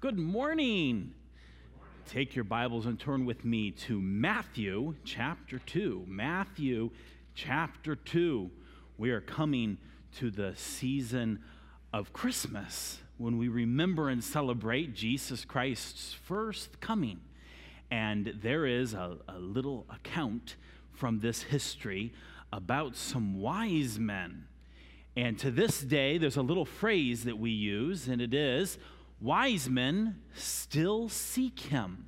Good morning. Take your Bibles and turn with me to Matthew chapter 2. Matthew chapter 2. We are coming to the season of Christmas when we remember and celebrate Jesus Christ's first coming. And there is a, a little account from this history about some wise men. And to this day, there's a little phrase that we use, and it is, wise men still seek him.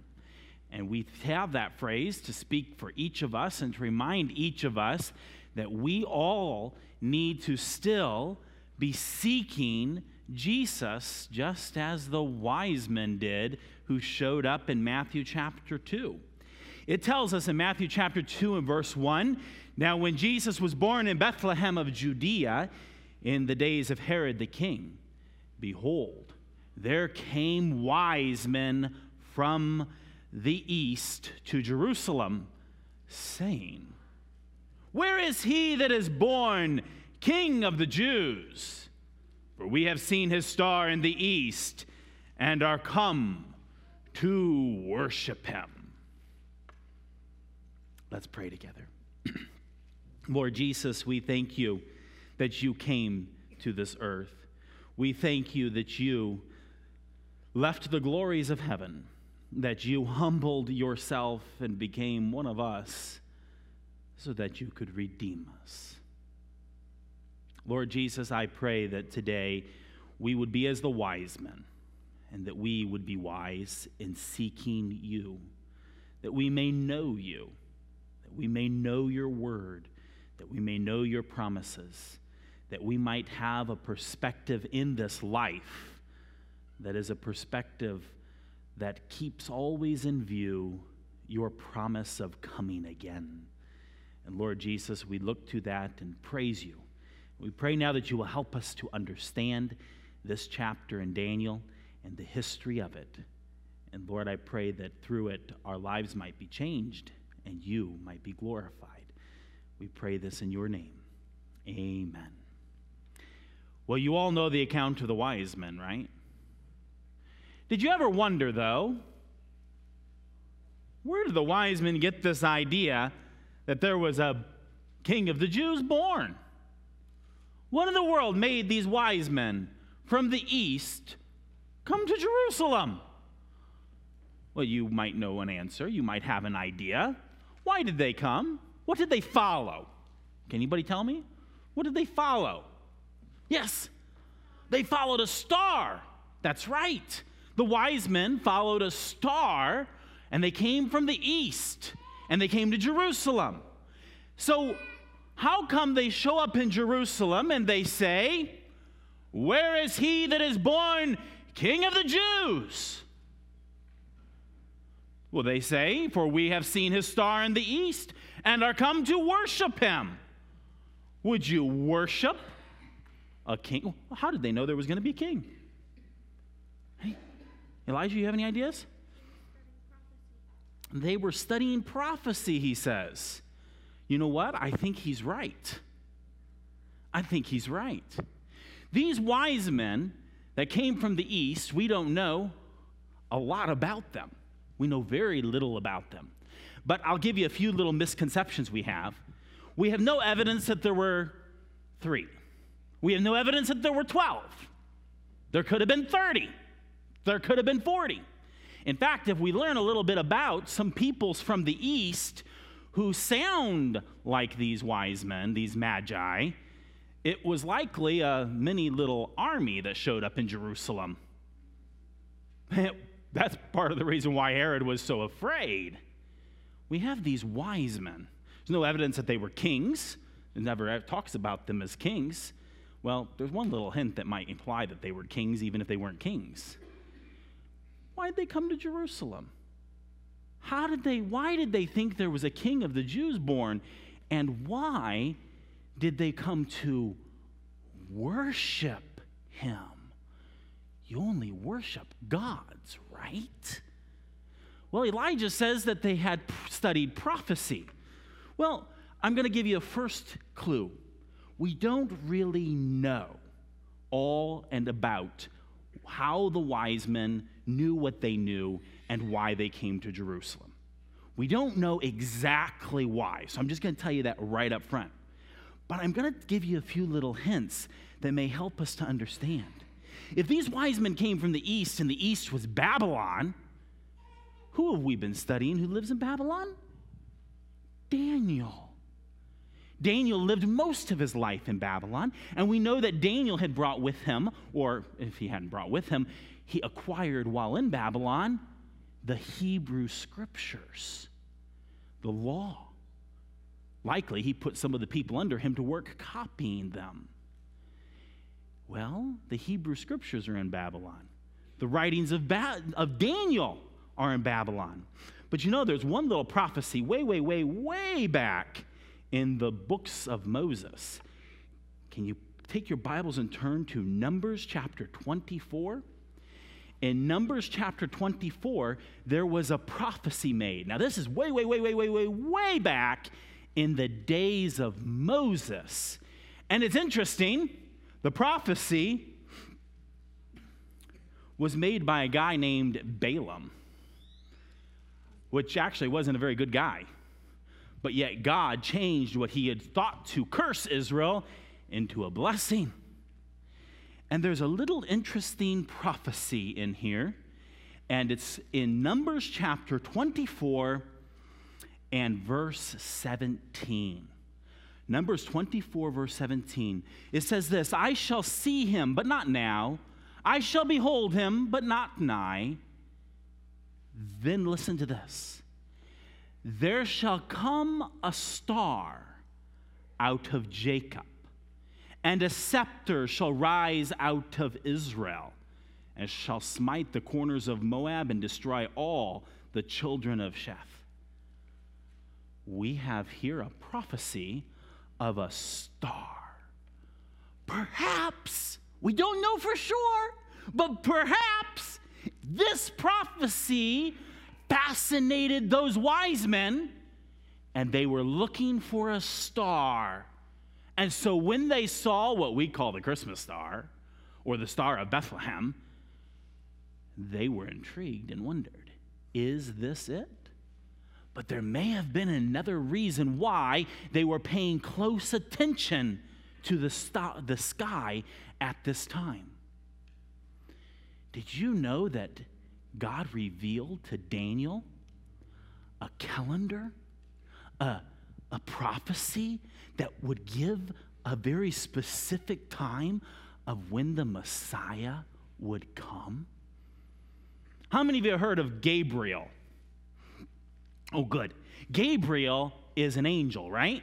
And we have that phrase to speak for each of us and to remind each of us that we all need to still be seeking Jesus just as the wise men did who showed up in Matthew chapter 2. It tells us in Matthew chapter 2 and verse 1 Now, when Jesus was born in Bethlehem of Judea in the days of Herod the king, behold, there came wise men from the east to Jerusalem, saying, Where is he that is born King of the Jews? For we have seen his star in the east and are come to worship him. Let's pray together. Lord Jesus, we thank you that you came to this earth. We thank you that you left the glories of heaven, that you humbled yourself and became one of us so that you could redeem us. Lord Jesus, I pray that today we would be as the wise men and that we would be wise in seeking you, that we may know you, that we may know your word, that we may know your promises, that we might have a perspective in this life that is a perspective that keeps always in view your promise of coming again. And Lord Jesus, we look to that and praise you. We pray now that you will help us to understand this chapter in Daniel and the history of it. And Lord, I pray that through it our lives might be changed and you might be glorified. We pray this in your name. Amen. Well, you all know the account of the wise men, right? Did you ever wonder, though, where did the wise men get this idea that there was a king of the Jews born? What in the world made these wise men from the east come to Jerusalem? Well, you might know an answer. You might have an idea. Why did they come? What did they follow? Can anybody tell me? What did they follow? Yes, they followed a star. That's right. The wise men followed a star and they came from the east and they came to Jerusalem. So, how come they show up in Jerusalem and they say, Where is he that is born King of the Jews? Well, they say, For we have seen his star in the east and are come to worship him. Would you worship a king? How did they know there was going to be a king? Hey, Elijah, you have any ideas? They were studying prophecy, he says. You know what? I think he's right. I think he's right. These wise men that came from the east, we don't know a lot about them. We know very little about them. But I'll give you a few little misconceptions we have. We have no evidence that there were three. We have no evidence that there were 12. There could have been 30. There could have been 40. In fact, if we learn a little bit about some peoples from the east who sound like these wise men, these magi, it was likely a mini little army that showed up in Jerusalem. That's part of the reason why Herod was so afraid. We have these wise men. There's no evidence that they were kings. It never talks about them as kings. Well, there's one little hint that might imply that they were kings, even if they weren't kings. Why did they come to Jerusalem? How did they, why did they think there was a king of the Jews born? And why did they come to worship him? You only worship gods, right? Well, Elijah says that they had studied prophecy. Well, I'm going to give you a first clue. We don't really know all and about how the wise men knew what they knew and why they came to Jerusalem. We don't know exactly why, so I'm just going to tell you that right up front. But I'm going to give you a few little hints that may help us to understand. If these wise men came from the east and the east was Babylon, who have we been studying who lives in Babylon? Daniel. Daniel lived most of his life in Babylon, and we know that Daniel had brought with him, or if he hadn't brought with him, he acquired while in Babylon the Hebrew scriptures, the law. Likely, he put some of the people under him to work copying them. Well, the Hebrew scriptures are in Babylon. The writings of, ba- of Daniel are in Babylon. But you know, there's one little prophecy way, way, way, way back in the books of Moses. Can you take your Bibles and turn to Numbers chapter 24? In Numbers chapter 24, there was a prophecy made. Now, this is way, way, way, way, way, way, way back in the days of Moses. And it's interesting, the prophecy was made by a guy named Balaam, which actually wasn't a very good guy. But yet, God changed what he had thought to curse Israel into a blessing. And there's a little interesting prophecy in here, and it's in Numbers chapter 24 and verse 17. Numbers 24, verse 17. It says this I shall see him, but not now. I shall behold him, but not nigh. Then listen to this there shall come a star out of Jacob, and a scepter shall rise out of Israel, and shall smite the corners of Moab and destroy all the children of Sheth. We have here a prophecy of a star. Perhaps, we don't know for sure, but perhaps this prophecy fascinated those wise men, and they were looking for a star. And so when they saw what we call the Christmas star, or the Star of Bethlehem, they were intrigued and wondered is this it? But there may have been another reason why they were paying close attention to the, st- the sky at this time. Did you know that God revealed to Daniel a calendar, a, a prophecy that would give a very specific time of when the Messiah would come? How many of you have heard of Gabriel? Oh, good. Gabriel is an angel, right?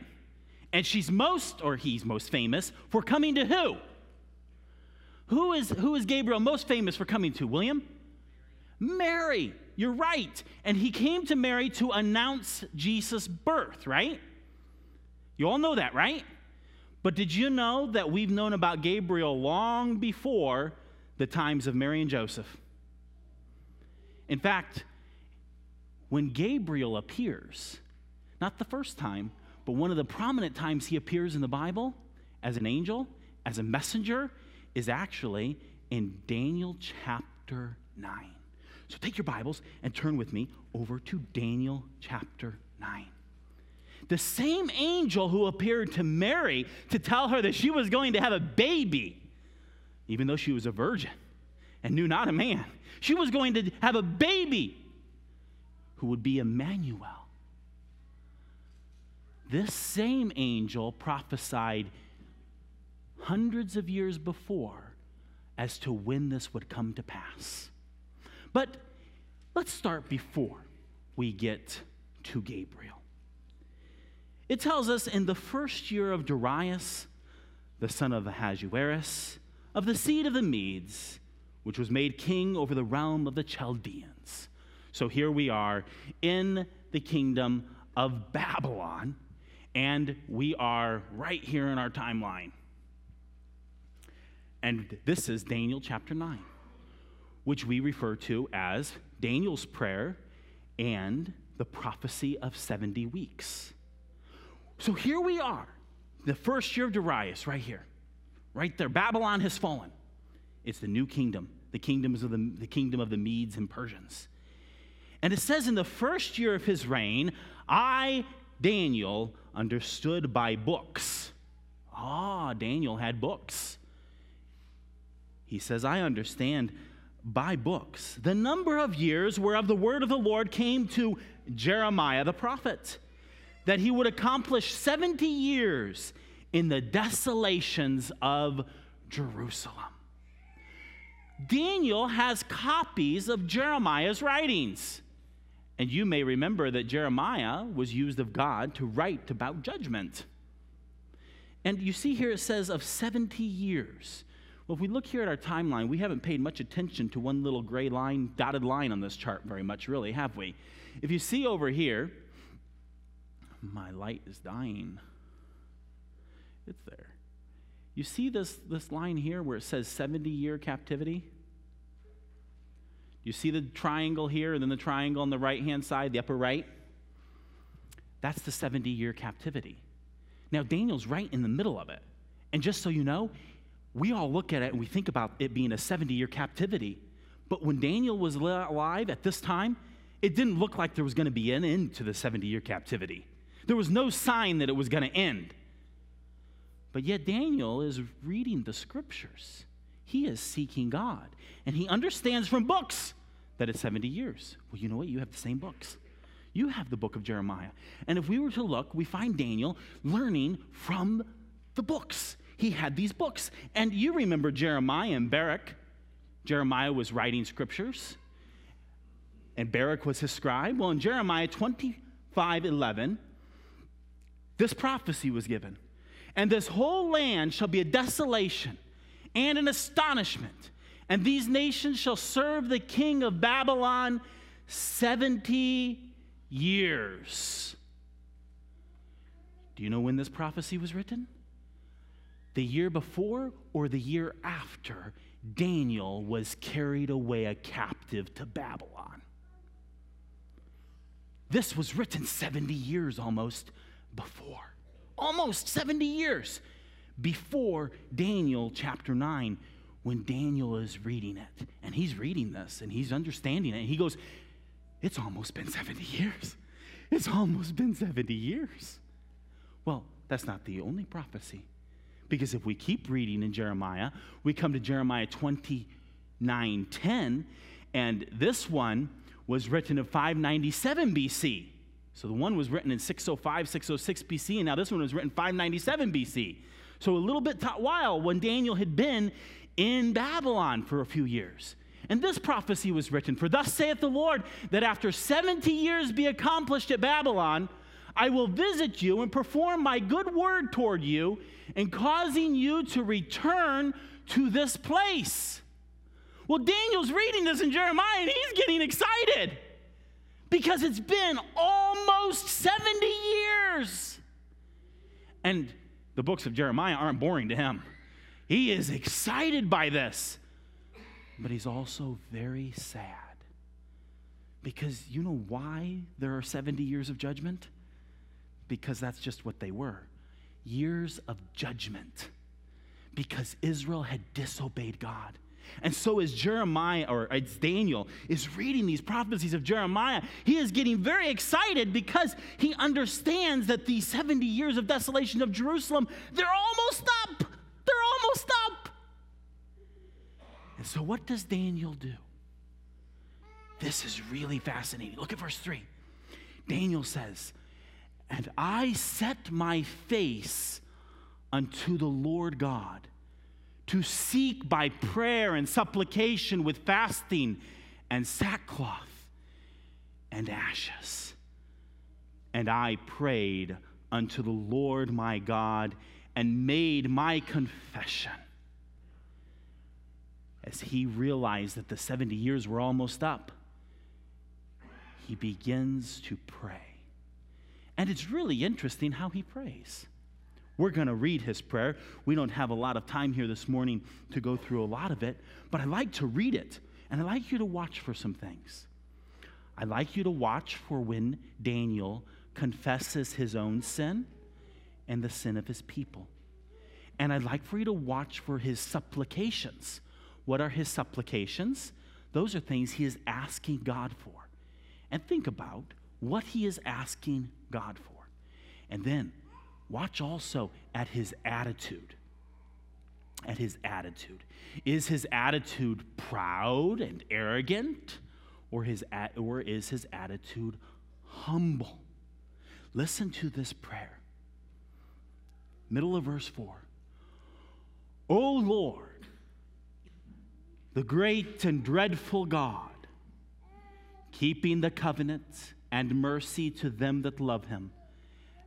And she's most, or he's most famous for coming to who? Who is, who is Gabriel most famous for coming to? William? Mary. You're right. And he came to Mary to announce Jesus' birth, right? You all know that, right? But did you know that we've known about Gabriel long before the times of Mary and Joseph? In fact, when Gabriel appears, not the first time, but one of the prominent times he appears in the Bible as an angel, as a messenger, is actually in Daniel chapter 9. So take your Bibles and turn with me over to Daniel chapter 9. The same angel who appeared to Mary to tell her that she was going to have a baby, even though she was a virgin and knew not a man, she was going to have a baby who would be Emmanuel. This same angel prophesied hundreds of years before as to when this would come to pass. But let's start before we get to Gabriel. It tells us in the first year of Darius, the son of Ahasuerus, of the seed of the Medes, which was made king over the realm of the Chaldeans. So here we are in the kingdom of Babylon, and we are right here in our timeline. And this is Daniel chapter 9 which we refer to as Daniel's prayer and the prophecy of 70 weeks. So here we are, the first year of Darius, right here, right there. Babylon has fallen. It's the new kingdom, the kingdoms of the, the kingdom of the Medes and Persians. And it says in the first year of his reign, I, Daniel, understood by books. Ah, Daniel had books. He says, I understand by books the number of years whereof the word of the Lord came to Jeremiah the prophet, that he would accomplish 70 years in the desolations of Jerusalem. Daniel has copies of Jeremiah's writings. And you may remember that Jeremiah was used of God to write about judgment. And you see here it says of 70 years. Well, if we look here at our timeline, we haven't paid much attention to one little gray line, dotted line on this chart very much, really, have we? If you see over here, my light is dying. It's there. You see this, this line here where it says 70 year captivity? You see the triangle here and then the triangle on the right hand side, the upper right? That's the 70 year captivity. Now, Daniel's right in the middle of it. And just so you know, we all look at it and we think about it being a 70 year captivity. But when Daniel was alive at this time, it didn't look like there was going to be an end to the 70 year captivity. There was no sign that it was going to end. But yet, Daniel is reading the scriptures. He is seeking God. And he understands from books that it's 70 years. Well, you know what? You have the same books. You have the book of Jeremiah. And if we were to look, we find Daniel learning from the books. He had these books. And you remember Jeremiah and Baruch. Jeremiah was writing scriptures, and Baruch was his scribe. Well, in Jeremiah 25 11, this prophecy was given. And this whole land shall be a desolation and an astonishment and these nations shall serve the king of Babylon 70 years. Do you know when this prophecy was written? The year before or the year after Daniel was carried away a captive to Babylon. This was written 70 years almost before. Almost 70 years before Daniel chapter 9 when Daniel is reading it. And he's reading this and he's understanding it. And he goes, It's almost been 70 years. It's almost been 70 years. Well, that's not the only prophecy. Because if we keep reading in Jeremiah, we come to Jeremiah 29 10, and this one was written in 597 BC. So the one was written in 605, 606 BC, and now this one was written 597 BC. So a little bit t- while when Daniel had been in Babylon for a few years. And this prophecy was written For thus saith the Lord, that after 70 years be accomplished at Babylon, I will visit you and perform my good word toward you, and causing you to return to this place. Well, Daniel's reading this in Jeremiah, and he's getting excited because it's been almost 70 years. And the books of Jeremiah aren't boring to him. He is excited by this, but he's also very sad. Because you know why there are 70 years of judgment? Because that's just what they were years of judgment. Because Israel had disobeyed God. And so as Jeremiah, or as Daniel, is reading these prophecies of Jeremiah, he is getting very excited because he understands that the 70 years of desolation of Jerusalem, they're almost up They're almost up. And so, what does Daniel do? This is really fascinating. Look at verse 3. Daniel says, And I set my face unto the Lord God to seek by prayer and supplication with fasting and sackcloth and ashes. And I prayed unto the Lord my God and made my confession. As he realized that the 70 years were almost up, he begins to pray. And it's really interesting how he prays. We're going to read his prayer. We don't have a lot of time here this morning to go through a lot of it, but I like to read it, and I like you to watch for some things. I like you to watch for when Daniel confesses his own sin and the sin of his people. And I'd like for you to watch for his supplications. What are his supplications? Those are things he is asking God for. And think about what he is asking God for. And then watch also at his attitude. At his attitude. Is his attitude proud and arrogant? Or, his, or is his attitude humble? Listen to this prayer. Middle of verse 4. O Lord, the great and dreadful God, keeping the covenant and mercy to them that love him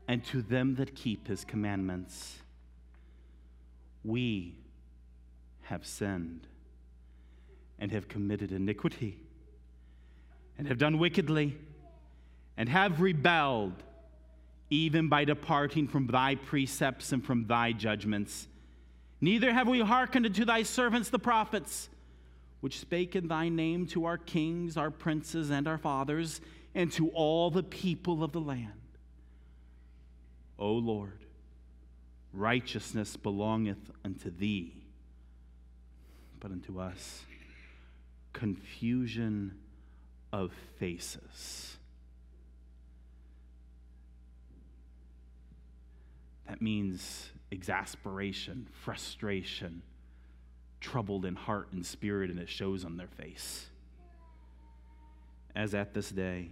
and to them that keep his commandments. We have sinned and have committed iniquity and have done wickedly and have rebelled even by departing from thy precepts and from thy judgments. Neither have we hearkened unto thy servants the prophets, which spake in thy name to our kings, our princes, and our fathers, and to all the people of the land. O Lord, righteousness belongeth unto thee, but unto us confusion of faces. That means exasperation, frustration, troubled in heart and spirit, and it shows on their face. As at this day,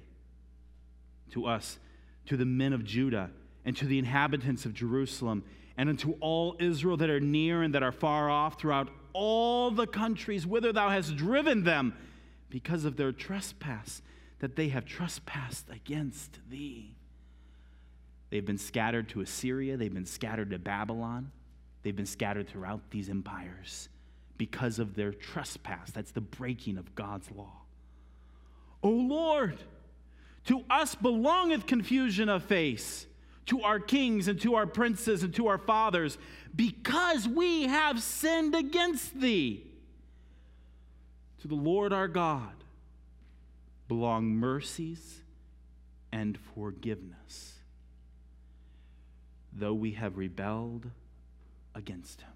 to us, to the men of Judah, and to the inhabitants of Jerusalem, and unto all Israel that are near and that are far off throughout all the countries whither thou hast driven them, because of their trespass, that they have trespassed against thee. They've been scattered to Assyria, they've been scattered to Babylon, they've been scattered throughout these empires because of their trespass. That's the breaking of God's law. O Lord, to us belongeth confusion of face, to our kings and to our princes and to our fathers, because we have sinned against thee. To the Lord our God belong mercies and forgiveness though we have rebelled against him.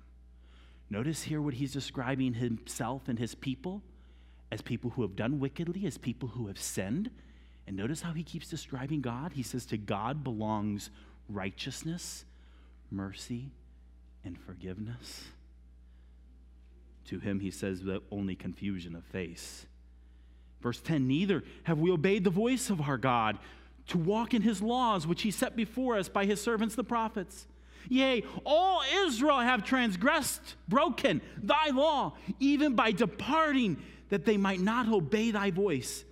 Notice here what he's describing himself and his people as people who have done wickedly, as people who have sinned. And notice how he keeps describing God. He says, To God belongs righteousness, mercy, and forgiveness. To him, he says, the only confusion of face. Verse 10 Neither have we obeyed the voice of our God to walk in his laws, which he set before us by his servants the prophets. Yea, all Israel have transgressed, broken thy law, even by departing, that they might not obey thy voice.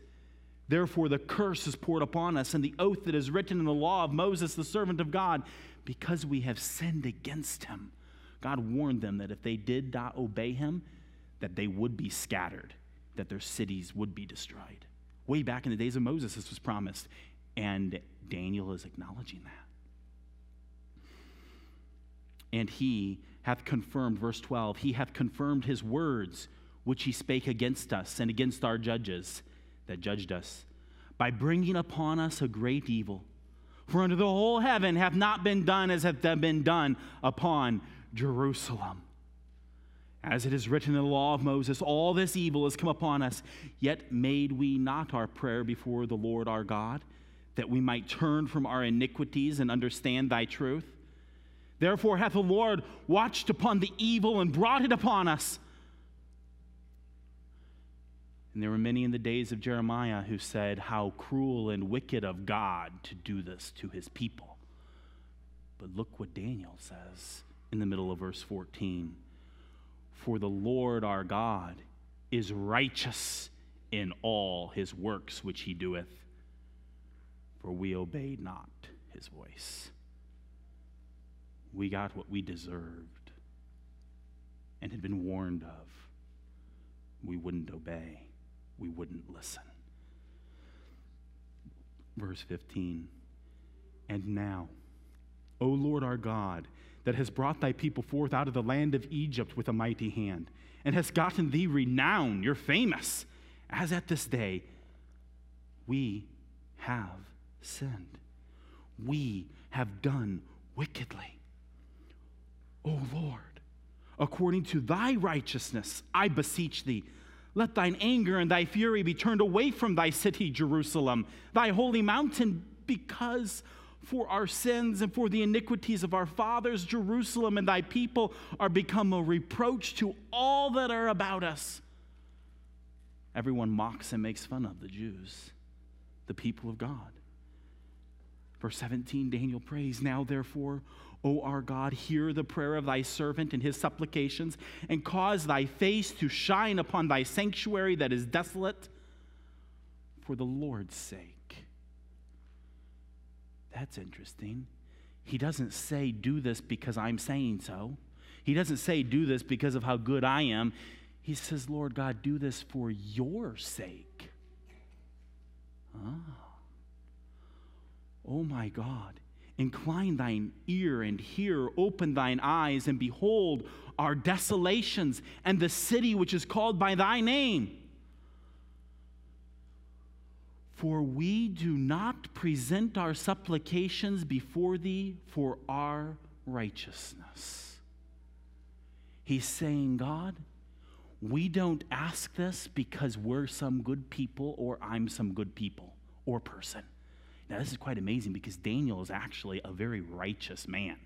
Therefore, the curse is poured upon us, and the oath that is written in the law of Moses, the servant of God, because we have sinned against him. God warned them that if they did not obey him, that they would be scattered, that their cities would be destroyed. Way back in the days of Moses, this was promised. And Daniel is acknowledging that. And he hath confirmed, verse 12, he hath confirmed his words which he spake against us and against our judges that judged us, by bringing upon us a great evil. For under the whole heaven hath not been done as hath been done upon Jerusalem. As it is written in the law of Moses, all this evil has come upon us, yet made we not our prayer before the Lord our God that we might turn from our iniquities and understand thy truth. Therefore hath the Lord watched upon the evil and brought it upon us. And there were many in the days of Jeremiah who said, How cruel and wicked of God to do this to his people. But look what Daniel says in the middle of verse 14 For the Lord our God is righteous in all his works which he doeth for we obeyed not his voice. We got what we deserved and had been warned of. We wouldn't obey, we wouldn't listen. Verse 15 And now, O Lord our God, that has brought thy people forth out of the land of Egypt with a mighty hand, and has gotten thee renown, you're famous, as at this day, we have sinned. We have done wickedly. O Lord, according to thy righteousness, I beseech thee. Let thine anger and thy fury be turned away from thy city, Jerusalem, thy holy mountain, because for our sins and for the iniquities of our fathers, Jerusalem and thy people are become a reproach to all that are about us. Everyone mocks and makes fun of the Jews, the people of God. Verse 17, Daniel prays, Now therefore, O our God, hear the prayer of thy servant and his supplications, and cause thy face to shine upon thy sanctuary that is desolate for the Lord's sake. That's interesting. He doesn't say, Do this because I'm saying so. He doesn't say, Do this because of how good I am. He says, Lord God, do this for your sake. Ah. Oh my God. Incline thine ear and hear, open thine eyes, and behold our desolations and the city which is called by thy name. For we do not present our supplications before thee for our righteousness. He's saying, God, we don't ask this because we're some good people or I'm some good people or person. Now, this is quite amazing because Daniel is actually a very righteous man.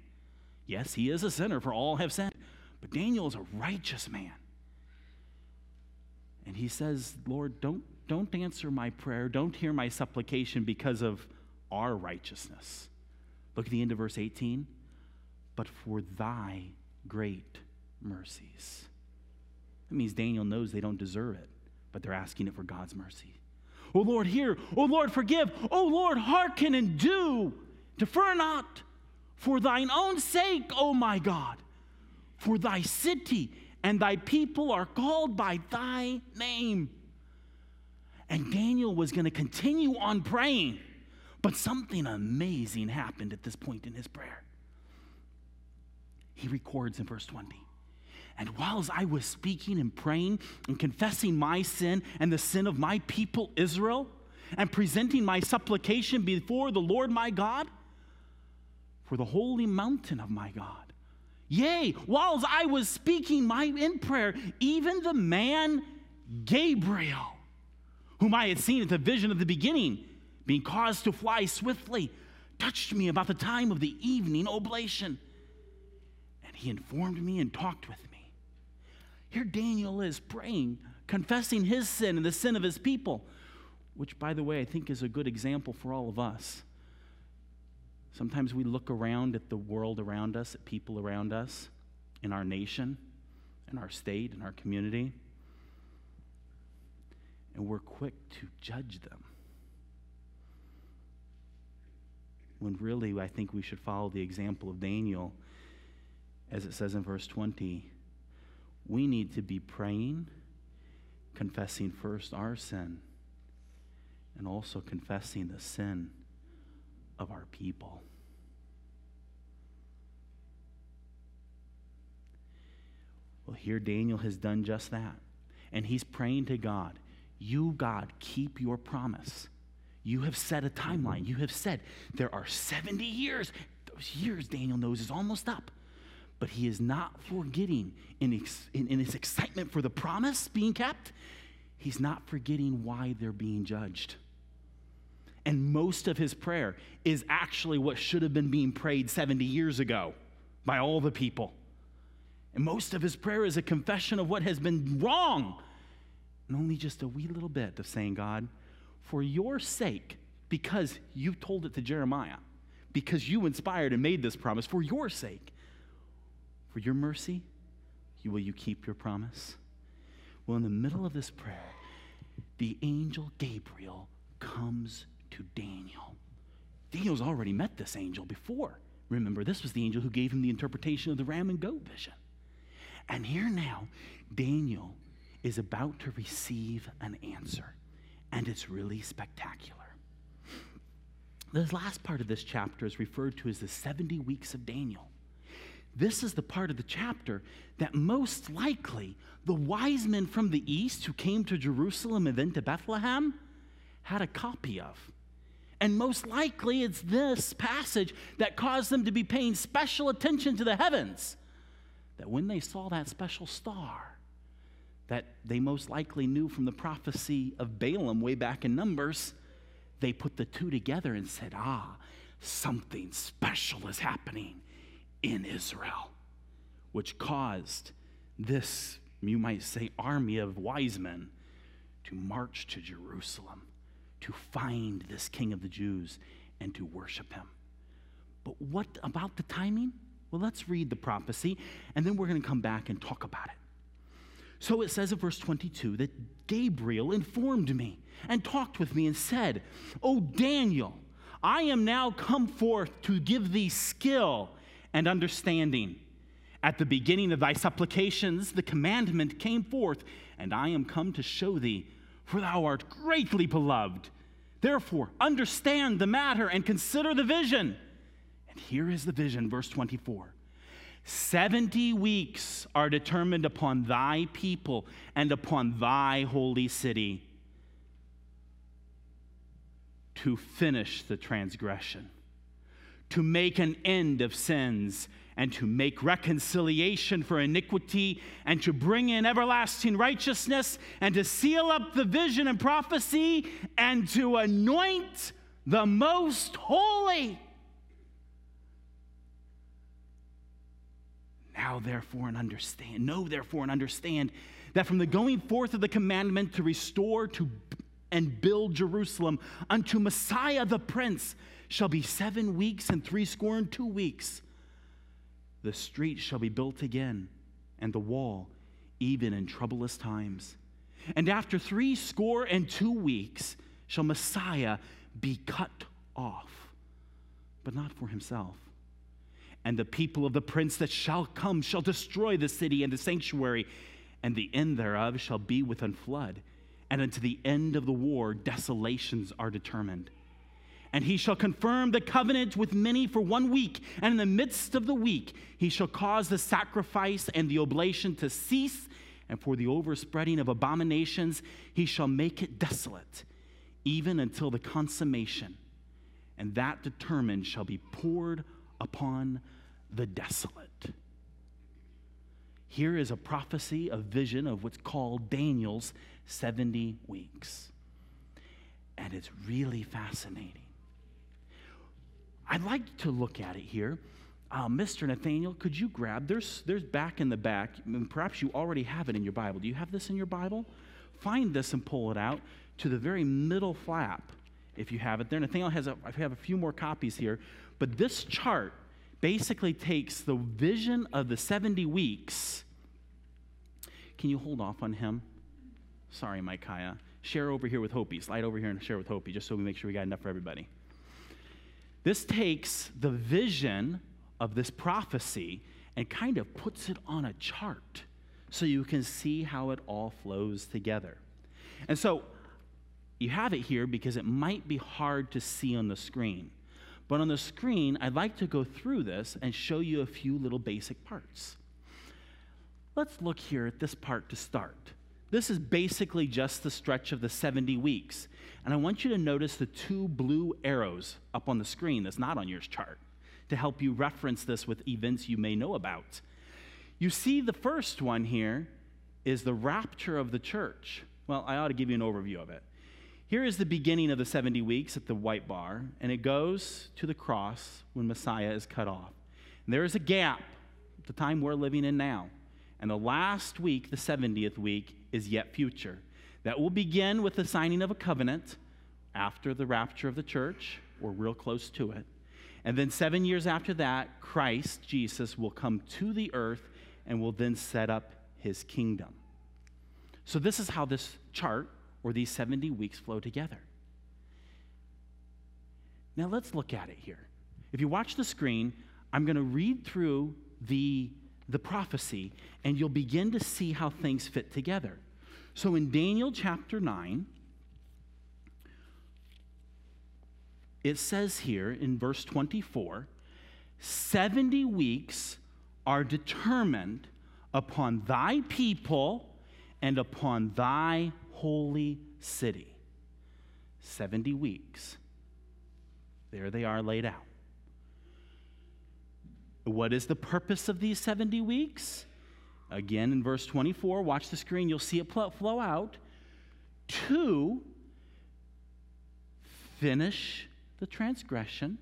Yes, he is a sinner, for all have sinned, but Daniel is a righteous man. And he says, Lord, don't, don't answer my prayer, don't hear my supplication because of our righteousness. Look at the end of verse 18. But for thy great mercies. That means Daniel knows they don't deserve it, but they're asking it for God's mercy. Oh Lord, hear. Oh Lord, forgive. Oh Lord, hearken and do. Defer not for thine own sake, O my God. For thy city and thy people are called by thy name. And Daniel was going to continue on praying, but something amazing happened at this point in his prayer. He records in verse 20 and whilst I was speaking and praying and confessing my sin and the sin of my people Israel, and presenting my supplication before the Lord my God, for the holy mountain of my God. Yea, whilst I was speaking my in prayer, even the man Gabriel, whom I had seen at the vision of the beginning, being caused to fly swiftly, touched me about the time of the evening oblation. And he informed me and talked with me here Daniel is praying, confessing his sin and the sin of his people, which, by the way, I think is a good example for all of us. Sometimes we look around at the world around us, at people around us, in our nation, in our state, in our community, and we're quick to judge them. When really, I think we should follow the example of Daniel, as it says in verse 20 we need to be praying, confessing first our sin, and also confessing the sin of our people. Well, here Daniel has done just that. And he's praying to God, You, God, keep your promise. You have set a timeline. You have said there are 70 years. Those years, Daniel knows, is almost up but he is not forgetting in, ex, in, in, his excitement for the promise being kept, he's not forgetting why they're being judged. And most of his prayer is actually what should have been being prayed 70 years ago by all the people. And most of his prayer is a confession of what has been wrong. And only just a wee little bit of saying, God, for your sake, because you told it to Jeremiah, because you inspired and made this promise, for your sake, for your mercy, will you keep your promise? Well, in the middle of this prayer, the angel Gabriel comes to Daniel. Daniel's already met this angel before. Remember, this was the angel who gave him the interpretation of the ram and goat vision. And here now, Daniel is about to receive an answer, and it's really spectacular. The last part of this chapter is referred to as the 70 weeks of Daniel. This is the part of the chapter that most likely the wise men from the east who came to Jerusalem and then to Bethlehem had a copy of. And most likely it's this passage that caused them to be paying special attention to the heavens. that when they saw that special star, that they most likely knew from the prophecy of Balaam way back in Numbers, they put the two together and said, Ah, something special is happening in Israel, which caused this, you might say, army of wise men to march to Jerusalem to find this king of the Jews and to worship him. But what about the timing? Well, let's read the prophecy and then we're going to come back and talk about it. So it says in verse 22 that Gabriel informed me and talked with me and said, Oh, Daniel, I am now come forth to give thee skill and understanding. At the beginning of thy supplications, the commandment came forth, and I am come to show thee, for thou art greatly beloved. Therefore, understand the matter and consider the vision. And here is the vision, verse 24. 70 weeks are determined upon thy people and upon thy holy city to finish the transgression, to make an end of sins, and to make reconciliation for iniquity, and to bring in everlasting righteousness, and to seal up the vision and prophecy, and to anoint the most holy. Now, therefore, and understand, know, therefore, and understand that from the going forth of the commandment to restore to and build Jerusalem unto Messiah the Prince shall be seven weeks and three score and two weeks. The street shall be built again, and the wall, even in troublous times. And after three score and two weeks shall Messiah be cut off, but not for himself. And the people of the prince that shall come shall destroy the city and the sanctuary, and the end thereof shall be with within flood and unto the end of the war, desolations are determined. And he shall confirm the covenant with many for one week, and in the midst of the week, he shall cause the sacrifice and the oblation to cease, and for the overspreading of abominations, he shall make it desolate, even until the consummation. And that determined shall be poured upon the desolate. Here is a prophecy, a vision of what's called Daniel's 70 weeks. And it's really fascinating. I'd like to look at it here. Uh, Mr. Nathaniel, could you grab? There's, there's back in the back, perhaps you already have it in your Bible. Do you have this in your Bible? Find this and pull it out to the very middle flap if you have it there. Nathaniel has a, I have a few more copies here, but this chart basically takes the vision of the 70 weeks. Can you hold off on him? Sorry, Micaiah. Share over here with Hopi. Slide over here and share with Hopi, just so we make sure we got enough for everybody. This takes the vision of this prophecy and kind of puts it on a chart so you can see how it all flows together. And so you have it here because it might be hard to see on the screen. But on the screen, I'd like to go through this and show you a few little basic parts. Let's look here at this part to start. This is basically just the stretch of the 70 weeks. And I want you to notice the two blue arrows up on the screen that's not on your chart to help you reference this with events you may know about. You see, the first one here is the rapture of the church. Well, I ought to give you an overview of it. Here is the beginning of the 70 weeks at the white bar, and it goes to the cross when Messiah is cut off. And there is a gap, the time we're living in now. And the last week, the 70th week, is yet future. That will begin with the signing of a covenant after the rapture of the church, or real close to it. And then seven years after that, Christ, Jesus, will come to the earth and will then set up his kingdom. So, this is how this chart or these 70 weeks flow together. Now, let's look at it here. If you watch the screen, I'm going to read through the the prophecy, and you'll begin to see how things fit together. So in Daniel chapter 9, it says here in verse 24 70 weeks are determined upon thy people and upon thy holy city. 70 weeks. There they are laid out. What is the purpose of these 70 weeks? Again, in verse 24, watch the screen, you'll see it flow out. To finish the transgression,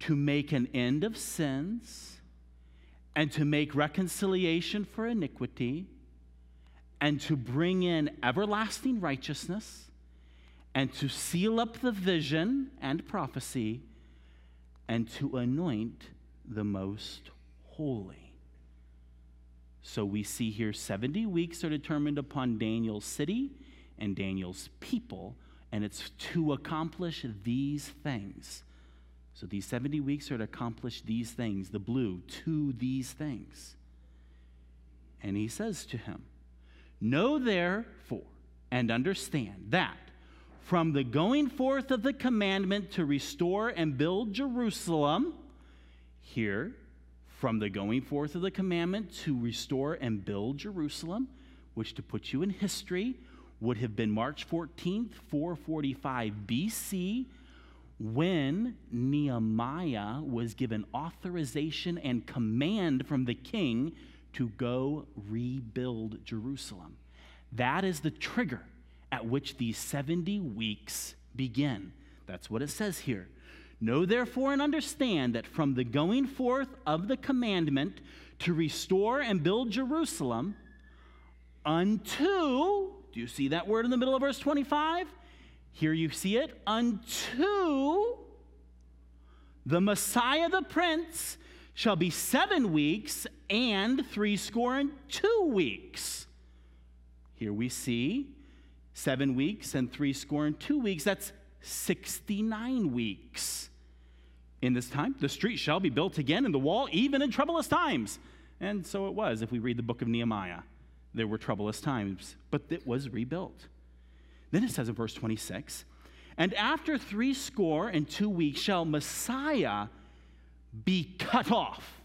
to make an end of sins, and to make reconciliation for iniquity, and to bring in everlasting righteousness, and to seal up the vision and prophecy, and to anoint the most holy. So we see here 70 weeks are determined upon Daniel's city and Daniel's people, and it's to accomplish these things. So these 70 weeks are to accomplish these things, the blue, to these things. And he says to him, Know therefore and understand that from the going forth of the commandment to restore and build Jerusalem, here, from the going forth of the commandment to restore and build Jerusalem, which to put you in history would have been March 14th, 445 BC, when Nehemiah was given authorization and command from the king to go rebuild Jerusalem. That is the trigger at which these 70 weeks begin. That's what it says here. Know therefore and understand that from the going forth of the commandment to restore and build Jerusalem unto, do you see that word in the middle of verse 25? Here you see it, unto the Messiah the Prince shall be seven weeks and three score and two weeks. Here we see seven weeks and three score and two weeks. That's 69 weeks. In this time, the street shall be built again, and the wall even in troublous times. And so it was, if we read the book of Nehemiah. There were troublous times, but it was rebuilt. Then it says in verse 26 And after three score and two weeks shall Messiah be cut off.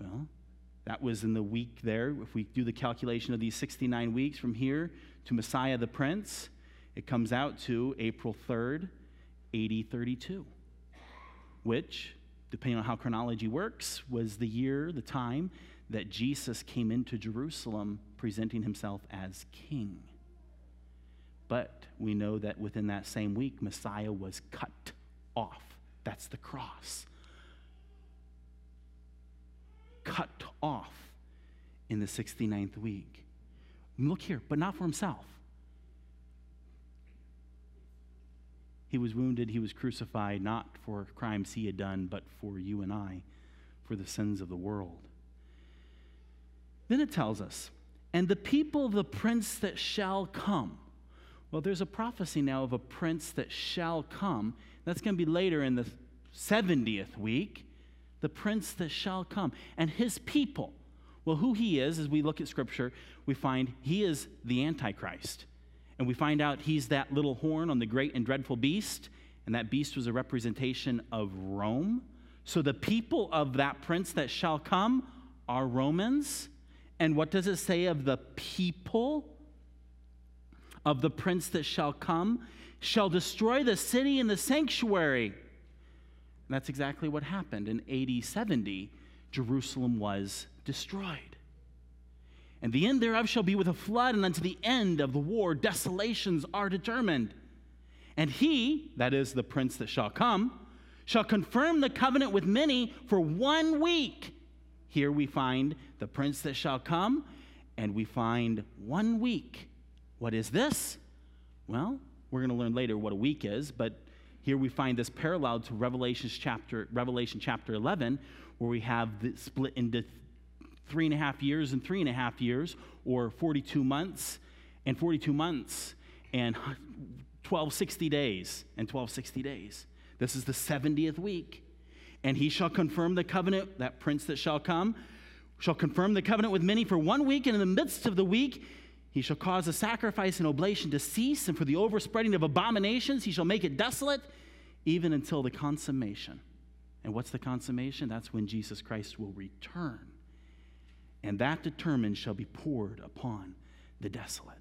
Well, that was in the week there. If we do the calculation of these 69 weeks from here to Messiah the Prince, it comes out to April 3rd, 8032, which, depending on how chronology works, was the year, the time that Jesus came into Jerusalem presenting himself as king. But we know that within that same week, Messiah was cut off. That's the cross. Cut off in the 69th week. Look here, but not for himself. He was wounded, he was crucified, not for crimes he had done, but for you and I, for the sins of the world. Then it tells us, and the people, the prince that shall come. Well, there's a prophecy now of a prince that shall come. That's going to be later in the 70th week. The prince that shall come. And his people. Well, who he is, as we look at scripture, we find he is the Antichrist. And we find out he's that little horn on the great and dreadful beast. And that beast was a representation of Rome. So the people of that prince that shall come are Romans and what does it say of the people of the prince that shall come? Shall destroy the city and the sanctuary. And that's exactly what happened. In AD 70, Jerusalem was destroyed. And the end thereof shall be with a flood, and unto the end of the war, desolations are determined. And he, that is the prince that shall come, shall confirm the covenant with many for one week here we find the prince that shall come, and we find one week. What is this? Well, we're going to learn later what a week is, but here we find this parallel to Revelation chapter, Revelation chapter 11, where we have the split into three and a half years and three and a half years, or 42 months and 42 months, and 1260 days and 1260 days. This is the 70th week and he shall confirm the covenant, that prince that shall come, shall confirm the covenant with many for one week, and in the midst of the week, he shall cause the sacrifice and oblation to cease, and for the overspreading of abominations, he shall make it desolate, even until the consummation. And what's the consummation? That's when Jesus Christ will return. And that determined shall be poured upon the desolate.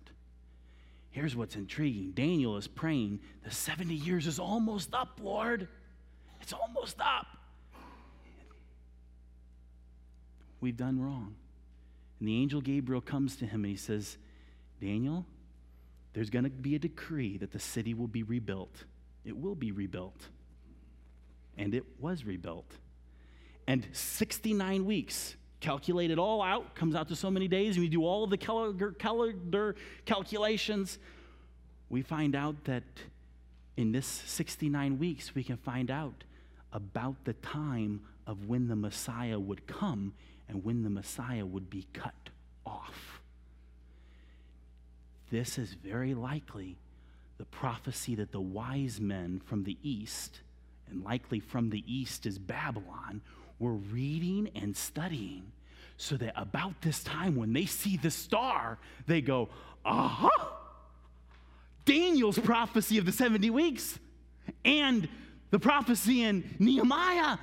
Here's what's intriguing Daniel is praying, the 70 years is almost up, Lord. It's almost up. we've done wrong. And the angel Gabriel comes to him and he says, Daniel, there's going to be a decree that the city will be rebuilt. It will be rebuilt. And it was rebuilt. And 69 weeks, calculate it all out, comes out to so many days, and we do all of the calendar, calendar calculations. We find out that in this 69 weeks, we can find out about the time of when the Messiah would come and when the Messiah would be cut off. This is very likely the prophecy that the wise men from the east, and likely from the east is Babylon, were reading and studying so that about this time when they see the star, they go, aha! Daniel's prophecy of the 70 weeks and the prophecy in Nehemiah,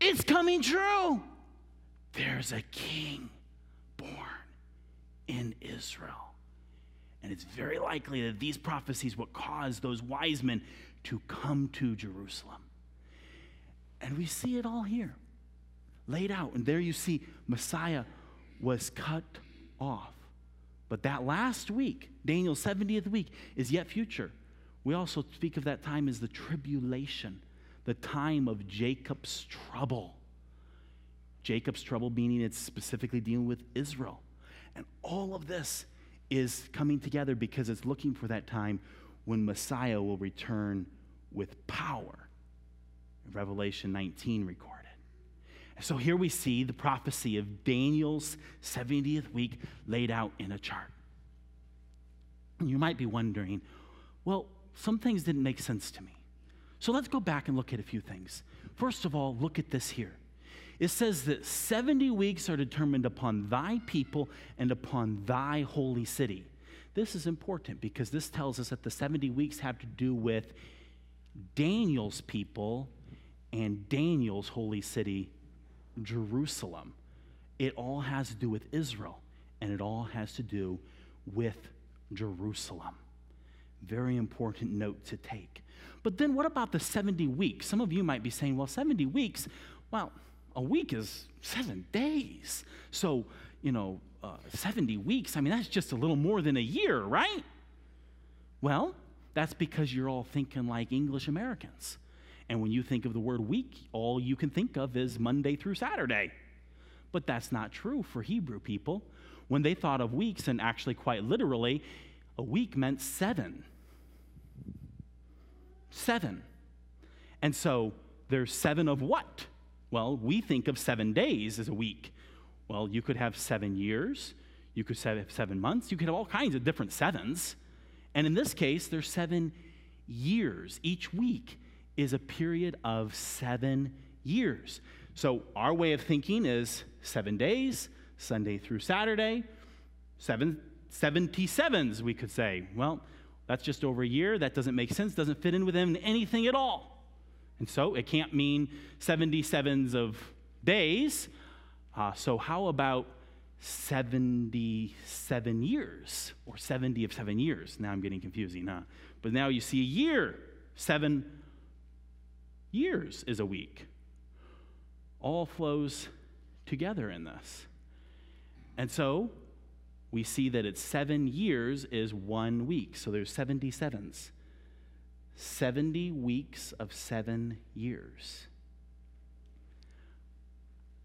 it's coming true. There's a king born in Israel. And it's very likely that these prophecies would cause those wise men to come to Jerusalem. And we see it all here laid out. And there you see Messiah was cut off. But that last week, Daniel's 70th week, is yet future. We also speak of that time as the tribulation, the time of Jacob's trouble. Jacob's trouble meaning it's specifically dealing with Israel. And all of this is coming together because it's looking for that time when Messiah will return with power. Revelation 19 recorded. So here we see the prophecy of Daniel's 70th week laid out in a chart. You might be wondering, well, some things didn't make sense to me. So let's go back and look at a few things. First of all, look at this here. It says that 70 weeks are determined upon thy people and upon thy holy city. This is important because this tells us that the 70 weeks have to do with Daniel's people and Daniel's holy city, Jerusalem. It all has to do with Israel, and it all has to do with Jerusalem. Very important note to take. But then what about the 70 weeks? Some of you might be saying, well, 70 weeks, well, a week is seven days. So, you know, uh, 70 weeks, I mean, that's just a little more than a year, right? Well, that's because you're all thinking like English Americans. And when you think of the word week, all you can think of is Monday through Saturday. But that's not true for Hebrew people. When they thought of weeks, and actually quite literally, a week meant seven. Seven. And so there's seven of what? Well, we think of seven days as a week. Well, you could have seven years, you could have seven months, you could have all kinds of different sevens. And in this case, there's seven years. Each week is a period of seven years. So our way of thinking is seven days, Sunday through Saturday, seven, 77s, we could say. Well, that's just over a year. That doesn't make sense, doesn't fit in with anything at all. And so it can't mean 77s of days. Uh, so how about 77 years or 70 of seven years? Now I'm getting confusing, huh? But now you see a year, seven years is a week. All flows together in this. And so we see that it's seven years is one week. So there's 77s. 70 weeks of seven years.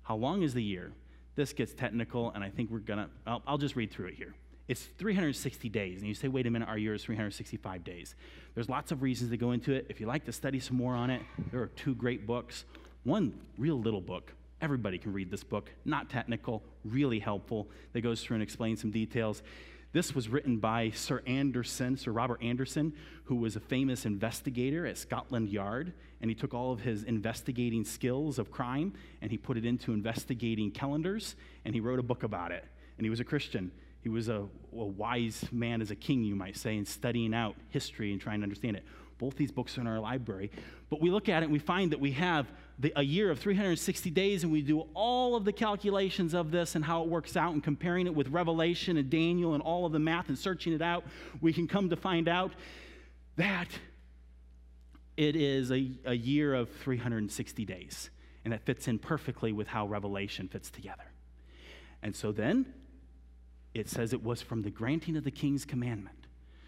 How long is the year? This gets technical, and I think we're gonna, I'll, I'll just read through it here. It's 360 days. And you say, wait a minute, our year is 365 days. There's lots of reasons to go into it. If you like to study some more on it, there are two great books. One real little book. Everybody can read this book, not technical, really helpful, that goes through and explains some details. This was written by Sir Anderson, Sir Robert Anderson, who was a famous investigator at Scotland Yard. And he took all of his investigating skills of crime and he put it into investigating calendars and he wrote a book about it. And he was a Christian. He was a, a, wise man as a king, you might say, in studying out history and trying to understand it. Both these books are in our library. But we look at it and we find that we have the, a year of 360 days, and we do all of the calculations of this and how it works out, and comparing it with Revelation and Daniel and all of the math and searching it out, we can come to find out that it is a, a year of 360 days. And that fits in perfectly with how Revelation fits together. And so then it says it was from the granting of the king's commandment.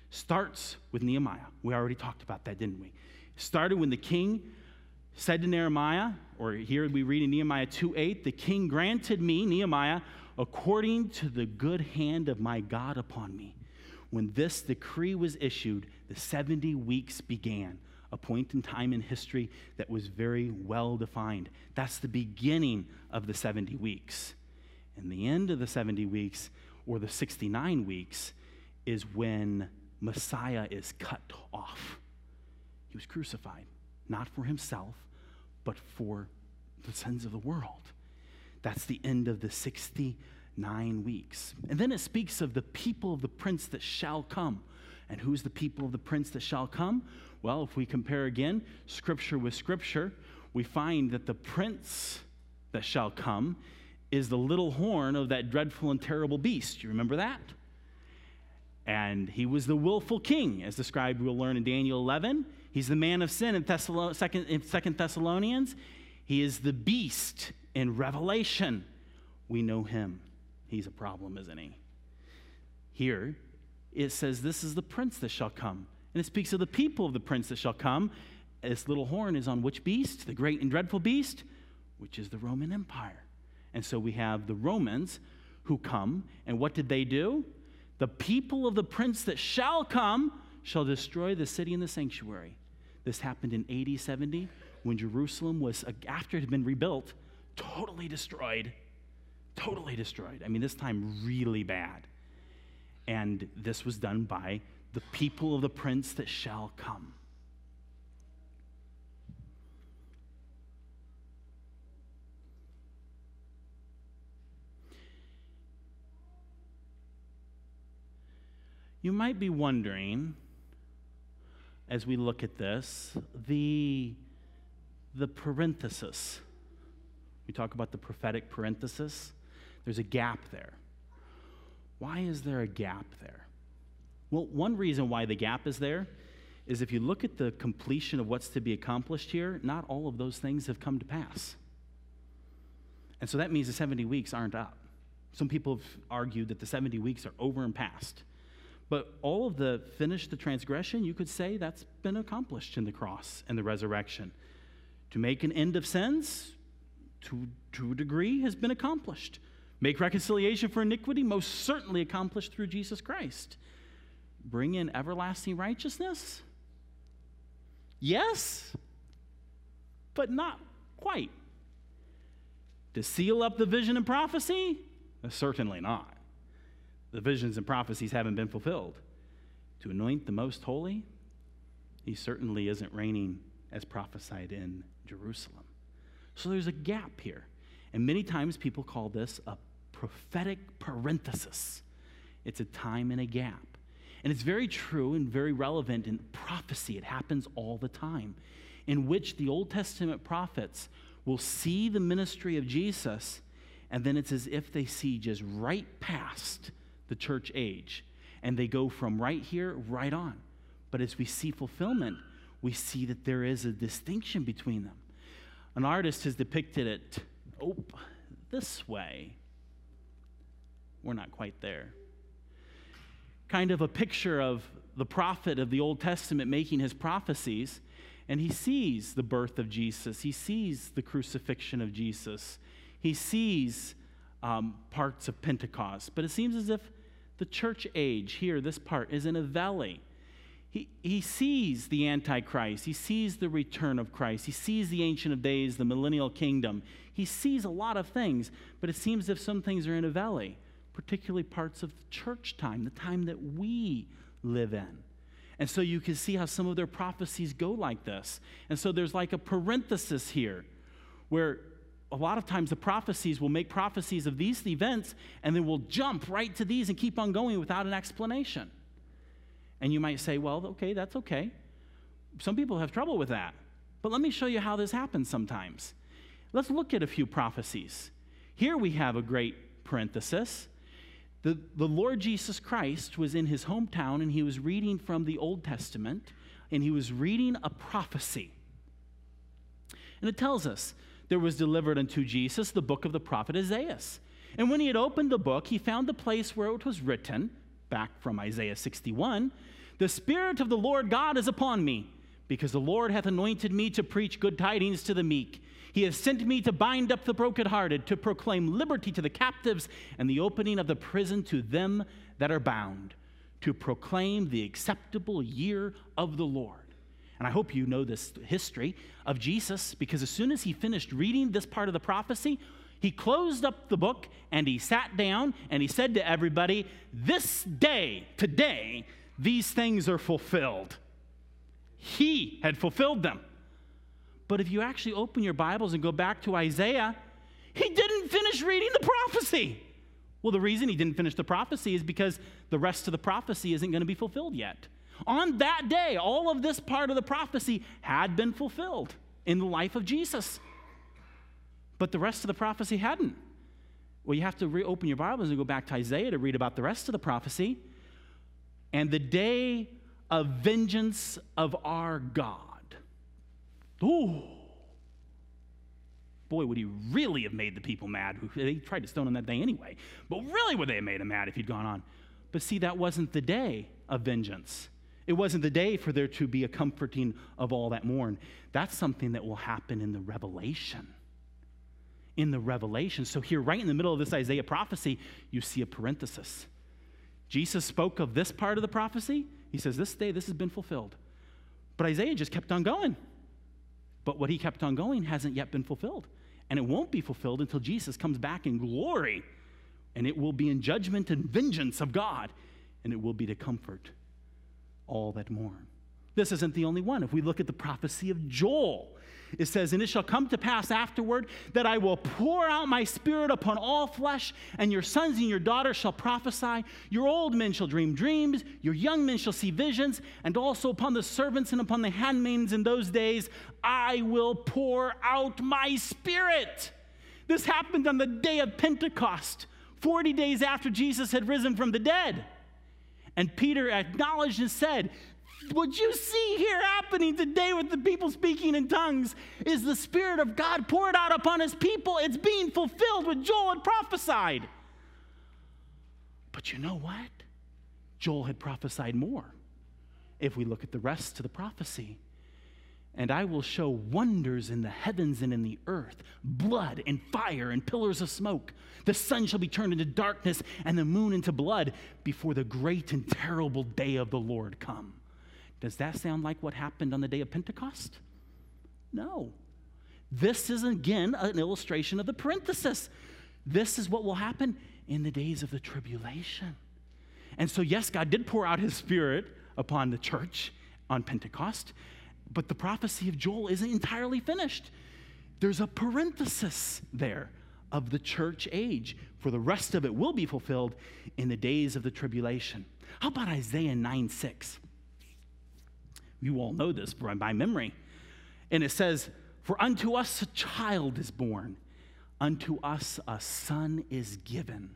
Starts with Nehemiah. We already talked about that, didn't we? Started when the king said to Nehemiah, or here we read in Nehemiah 2 8, the king granted me, Nehemiah, according to the good hand of my God upon me. When this decree was issued, the 70 weeks began, a point in time in history that was very well defined. That's the beginning of the 70 weeks. And the end of the 70 weeks, or the 69 weeks, is when Messiah is cut off. He was crucified, not for himself, but for the sins of the world. That's the end of the 69 weeks. And then it speaks of the people of the prince that shall come. And who's the people of the prince that shall come? Well, if we compare again scripture with scripture, we find that the prince that shall come is the little horn of that dreadful and terrible beast. You remember that? And he was the willful king, as described, we'll learn in Daniel 11. He's the man of sin in, in Second Thessalonians. He is the beast in Revelation. We know him. He's a problem, isn't he? Here, it says, This is the prince that shall come. And it speaks of the people of the prince that shall come. This little horn is on which beast? The great and dreadful beast, which is the Roman Empire. And so we have the Romans who come. And what did they do? The people of the prince that shall come shall destroy the city and the sanctuary. This happened in AD 70 when Jerusalem was, uh, after it had been rebuilt, totally destroyed. Totally destroyed. I mean, this time really bad. And this was done by the people of the prince that shall come. You might be wondering, as we look at this, the, the parenthesis. We talk about the prophetic parenthesis. There's a gap there. Why is there a gap there? Well, one reason why the gap is there is if you look at the completion of what's to be accomplished here, not all of those things have come to pass. And so that means the 70 weeks aren't up. Some people have argued that the 70 weeks are over and past. But all of the finish the transgression, you could say that's been accomplished in the cross and the resurrection. To make an end of sins, to, to a degree, has been accomplished. Make reconciliation for iniquity, most certainly accomplished through Jesus Christ. Bring in everlasting righteousness? Yes, but not quite. To seal up the vision and prophecy? Certainly not the visions and prophecies haven't been fulfilled. To anoint the most holy, he certainly isn't reigning as prophesied in Jerusalem. So there's a gap here. And many times people call this a prophetic parenthesis. It's a time and a gap. And it's very true and very relevant in prophecy. It happens all the time, in which the Old Testament prophets will see the ministry of Jesus, and then it's as if they see just right past the church age. And they go from right here right on. But as we see fulfillment, we see that there is a distinction between them. An artist has depicted it, oh, this way. We're not quite there. Kind of a picture of the prophet of the Old Testament making his prophecies, and he sees the birth of Jesus, he sees the crucifixion of Jesus, he sees um, parts of Pentecost. But it seems as if the church age here, this part, is in a valley. He, he sees the Antichrist. He sees the return of Christ. He sees the Ancient of Days, the millennial kingdom. He sees a lot of things, but it seems if some things are in a valley, particularly parts of the church time, the time that we live in. And so you can see how some of their prophecies go like this. And so there's like a parenthesis here where a lot of times the prophecies will make prophecies of these events and then we'll jump right to these and keep on going without an explanation. And you might say, well, okay, that's okay. Some people have trouble with that. But let me show you how this happens sometimes. Let's look at a few prophecies. Here we have a great parenthesis. The, the Lord Jesus Christ was in his hometown and he was reading from the Old Testament and he was reading a prophecy. And it tells us there was delivered unto Jesus the book of the prophet Isaiah. And when he had opened the book, he found the place where it was written, back from Isaiah 61 The Spirit of the Lord God is upon me, because the Lord hath anointed me to preach good tidings to the meek. He has sent me to bind up the brokenhearted, to proclaim liberty to the captives, and the opening of the prison to them that are bound, to proclaim the acceptable year of the Lord. And I hope you know this history of Jesus, because as soon as he finished reading this part of the prophecy, he closed up the book and he sat down and he said to everybody, This day, today, these things are fulfilled. He had fulfilled them. But if you actually open your Bibles and go back to Isaiah, he didn't finish reading the prophecy. Well, the reason he didn't finish the prophecy is because the rest of the prophecy isn't going to be fulfilled yet. On that day, all of this part of the prophecy had been fulfilled in the life of Jesus. But the rest of the prophecy hadn't. Well, you have to reopen your Bibles and go back to Isaiah to read about the rest of the prophecy. And the day of vengeance of our God. Ooh. Boy, would he really have made the people mad. They tried to stone him that day anyway. But really would they have made him mad if he'd gone on. But see, that wasn't the day of vengeance. It wasn't the day for there to be a comforting of all that mourn. That's something that will happen in the revelation. In the revelation. So, here, right in the middle of this Isaiah prophecy, you see a parenthesis. Jesus spoke of this part of the prophecy. He says, This day, this has been fulfilled. But Isaiah just kept on going. But what he kept on going hasn't yet been fulfilled. And it won't be fulfilled until Jesus comes back in glory. And it will be in judgment and vengeance of God. And it will be to comfort all that mourn. This isn't the only one. If we look at the prophecy of Joel, it says, And it shall come to pass afterward that I will pour out my spirit upon all flesh, and your sons and your daughters shall prophesy. Your old men shall dream dreams, your young men shall see visions, and also upon the servants and upon the handmaidens in those days I will pour out my spirit. This happened on the day of Pentecost, 40 days after Jesus had risen from the dead. And Peter acknowledged and said, what you see here happening today with the people speaking in tongues is the Spirit of God poured out upon His people. It's being fulfilled what Joel had prophesied. But you know what? Joel had prophesied more. If we look at the rest of the prophecy, and I will show wonders in the heavens and in the earth blood and fire and pillars of smoke. The sun shall be turned into darkness and the moon into blood before the great and terrible day of the Lord come. Does that sound like what happened on the day of Pentecost? No. This is again an illustration of the parenthesis. This is what will happen in the days of the tribulation. And so, yes, God did pour out his spirit upon the church on Pentecost, but the prophecy of Joel isn't entirely finished. There's a parenthesis there of the church age, for the rest of it will be fulfilled in the days of the tribulation. How about Isaiah 9 6? You all know this by memory. And it says, For unto us a child is born, unto us a son is given.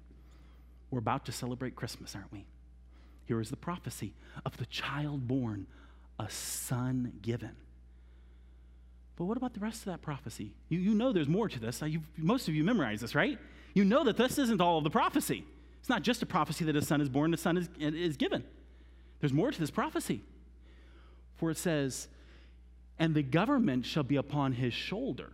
We're about to celebrate Christmas, aren't we? Here is the prophecy of the child born, a son given. But what about the rest of that prophecy? You, you know there's more to this. most of you memorize this, right? You know that this isn't all of the prophecy. It's not just a prophecy that a son is born, a son is, is given. There's more to this prophecy. For it says, And the government shall be upon his shoulder,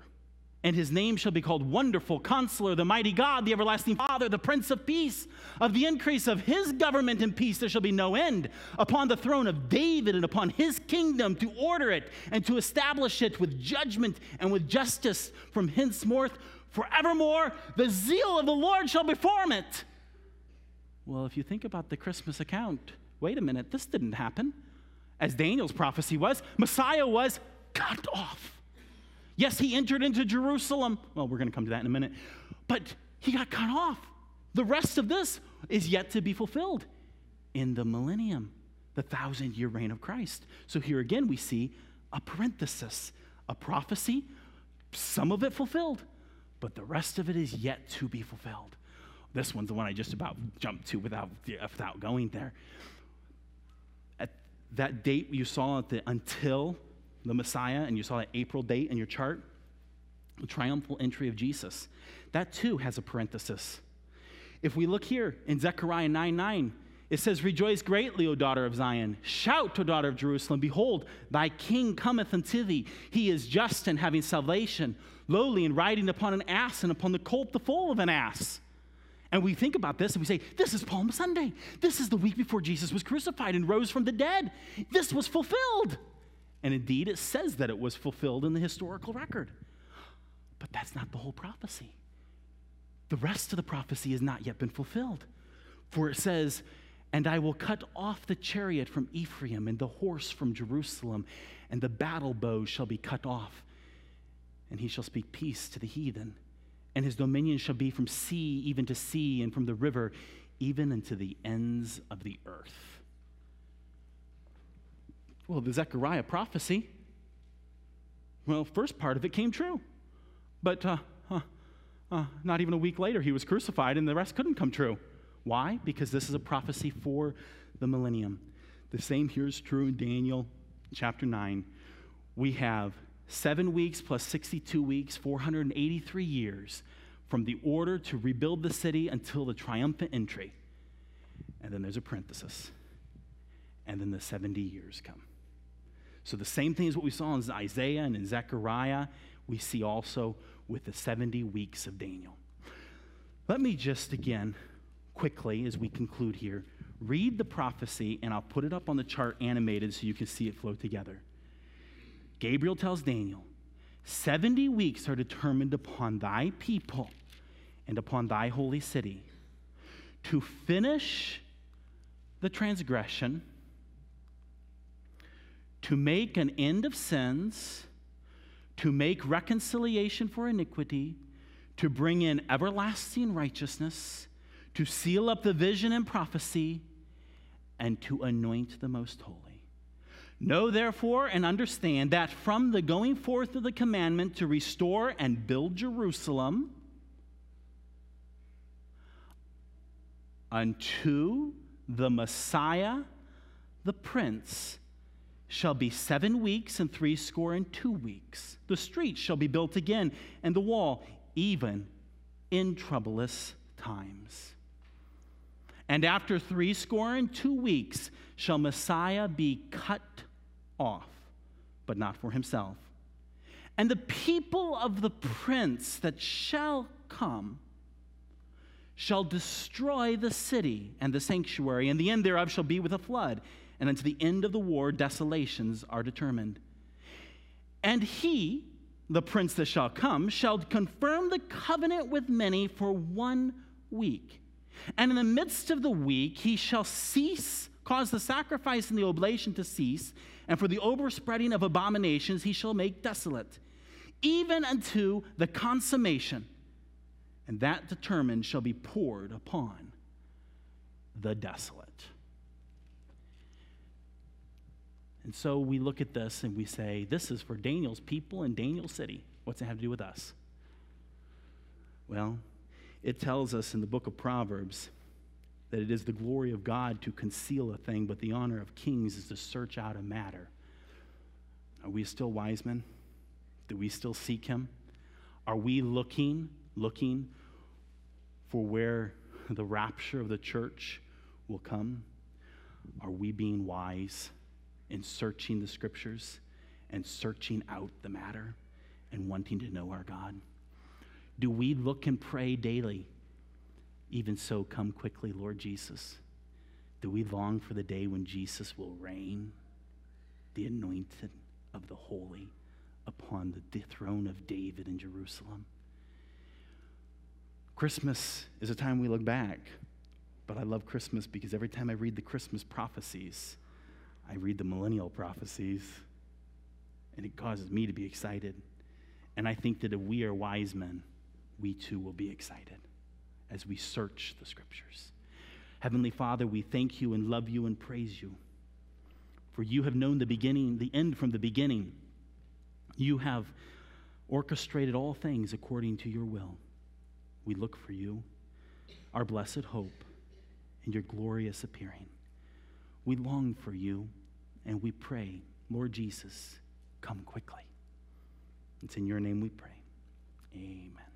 and his name shall be called Wonderful, Counselor, the Mighty God, the Everlasting Father, the Prince of Peace. Of the increase of his government and peace there shall be no end upon the throne of David and upon his kingdom to order it and to establish it with judgment and with justice from henceforth forevermore. The zeal of the Lord shall perform it. Well, if you think about the Christmas account, wait a minute, this didn't happen as Daniel's prophecy was, Messiah was cut off. Yes, he entered into Jerusalem. Well, we're going to come to that in a minute. But he got cut off. The rest of this is yet to be fulfilled in the millennium, the thousand year reign of Christ. So here again, we see a parenthesis, a prophecy, some of it fulfilled, but the rest of it is yet to be fulfilled. This one's the one I just about jumped to without, without going there At that date you saw at the until the Messiah, and you saw that April date in your chart, the triumphal entry of Jesus. That too has a parenthesis. If we look here in Zechariah 9 9, it says, Rejoice greatly, O daughter of Zion. Shout, O daughter of Jerusalem. Behold, thy king cometh unto thee. He is just and having salvation, lowly and riding upon an ass and upon the colt, the foal of an ass. And we think about this and we say, This is Palm Sunday. This is the week before Jesus was crucified and rose from the dead. This was fulfilled. And indeed, it says that it was fulfilled in the historical record. But that's not the whole prophecy. The rest of the prophecy has not yet been fulfilled. For it says, And I will cut off the chariot from Ephraim and the horse from Jerusalem, and the battle bow shall be cut off. And he shall speak peace to the heathen. And his dominion shall be from sea even to sea, and from the river even unto the ends of the earth. Well, the Zechariah prophecy, well, first part of it came true. But uh, uh, uh, not even a week later, he was crucified, and the rest couldn't come true. Why? Because this is a prophecy for the millennium. The same here is true in Daniel chapter 9. We have seven weeks plus 62 weeks, 483 years from the order to rebuild the city until the triumphant entry. And then there's a parenthesis. And then the 70 years come. So the same thing as what we saw in Isaiah and in Zechariah, we see also with the 70 weeks of Daniel. Let me just again, quickly, as we conclude here, read the prophecy, and I'll put it up on the chart animated so you can see it flow together. Gabriel tells Daniel, 70 weeks are determined upon thy people and upon thy holy city to finish the transgression, to make an end of sins to make reconciliation for iniquity, to bring in everlasting righteousness, to seal up the vision and prophecy, and to anoint the most holy. Know therefore and understand that from the going forth of the commandment to restore and build Jerusalem unto the Messiah, the Prince, shall be seven weeks and threescore and two weeks. The streets shall be built again, and the wall, even in troublous times. And after three score and two weeks shall Messiah be cut off, but not for himself. And the people of the prince that shall come shall destroy the city and the sanctuary, and the end thereof shall be with a flood and unto the end of the war, desolations are determined. And he, the prince that shall come, shall confirm the covenant with many for one week. And in the midst of the week, he shall cease, cause the sacrifice and the oblation to cease, and for the overspreading of abominations he shall make desolate, even unto the consummation. And that determined shall be poured upon the desolate. And so we look at this and we say, this is for Daniel's people in Daniel's city. What's it have to do with us? Well, it tells us in the book of Proverbs that it is the glory of God to conceal a thing, but the honor of kings is to search out a matter. Are we still wise men? Do we still seek him? Are we looking, looking for where the rapture of the church will come? Are we being wise? In searching the scriptures and searching out the matter and wanting to know our God? Do we look and pray daily? Even so, come quickly, Lord Jesus. Do we long for the day when Jesus will reign, the anointed of the holy, upon the throne of David in Jerusalem? Christmas is a time we look back, but I love Christmas because every time I read the Christmas prophecies, I read the millennial prophecies, and it causes me to be excited. And I think that if we are wise men, we too will be excited as we search the scriptures. Heavenly Father, we thank you and love you and praise you. For you have known the beginning, the end from the beginning. You have orchestrated all things according to your will. We look for you, our blessed hope, and your glorious appearing. We long for you and we pray, Lord Jesus, come quickly. It's in your name we pray. Amen.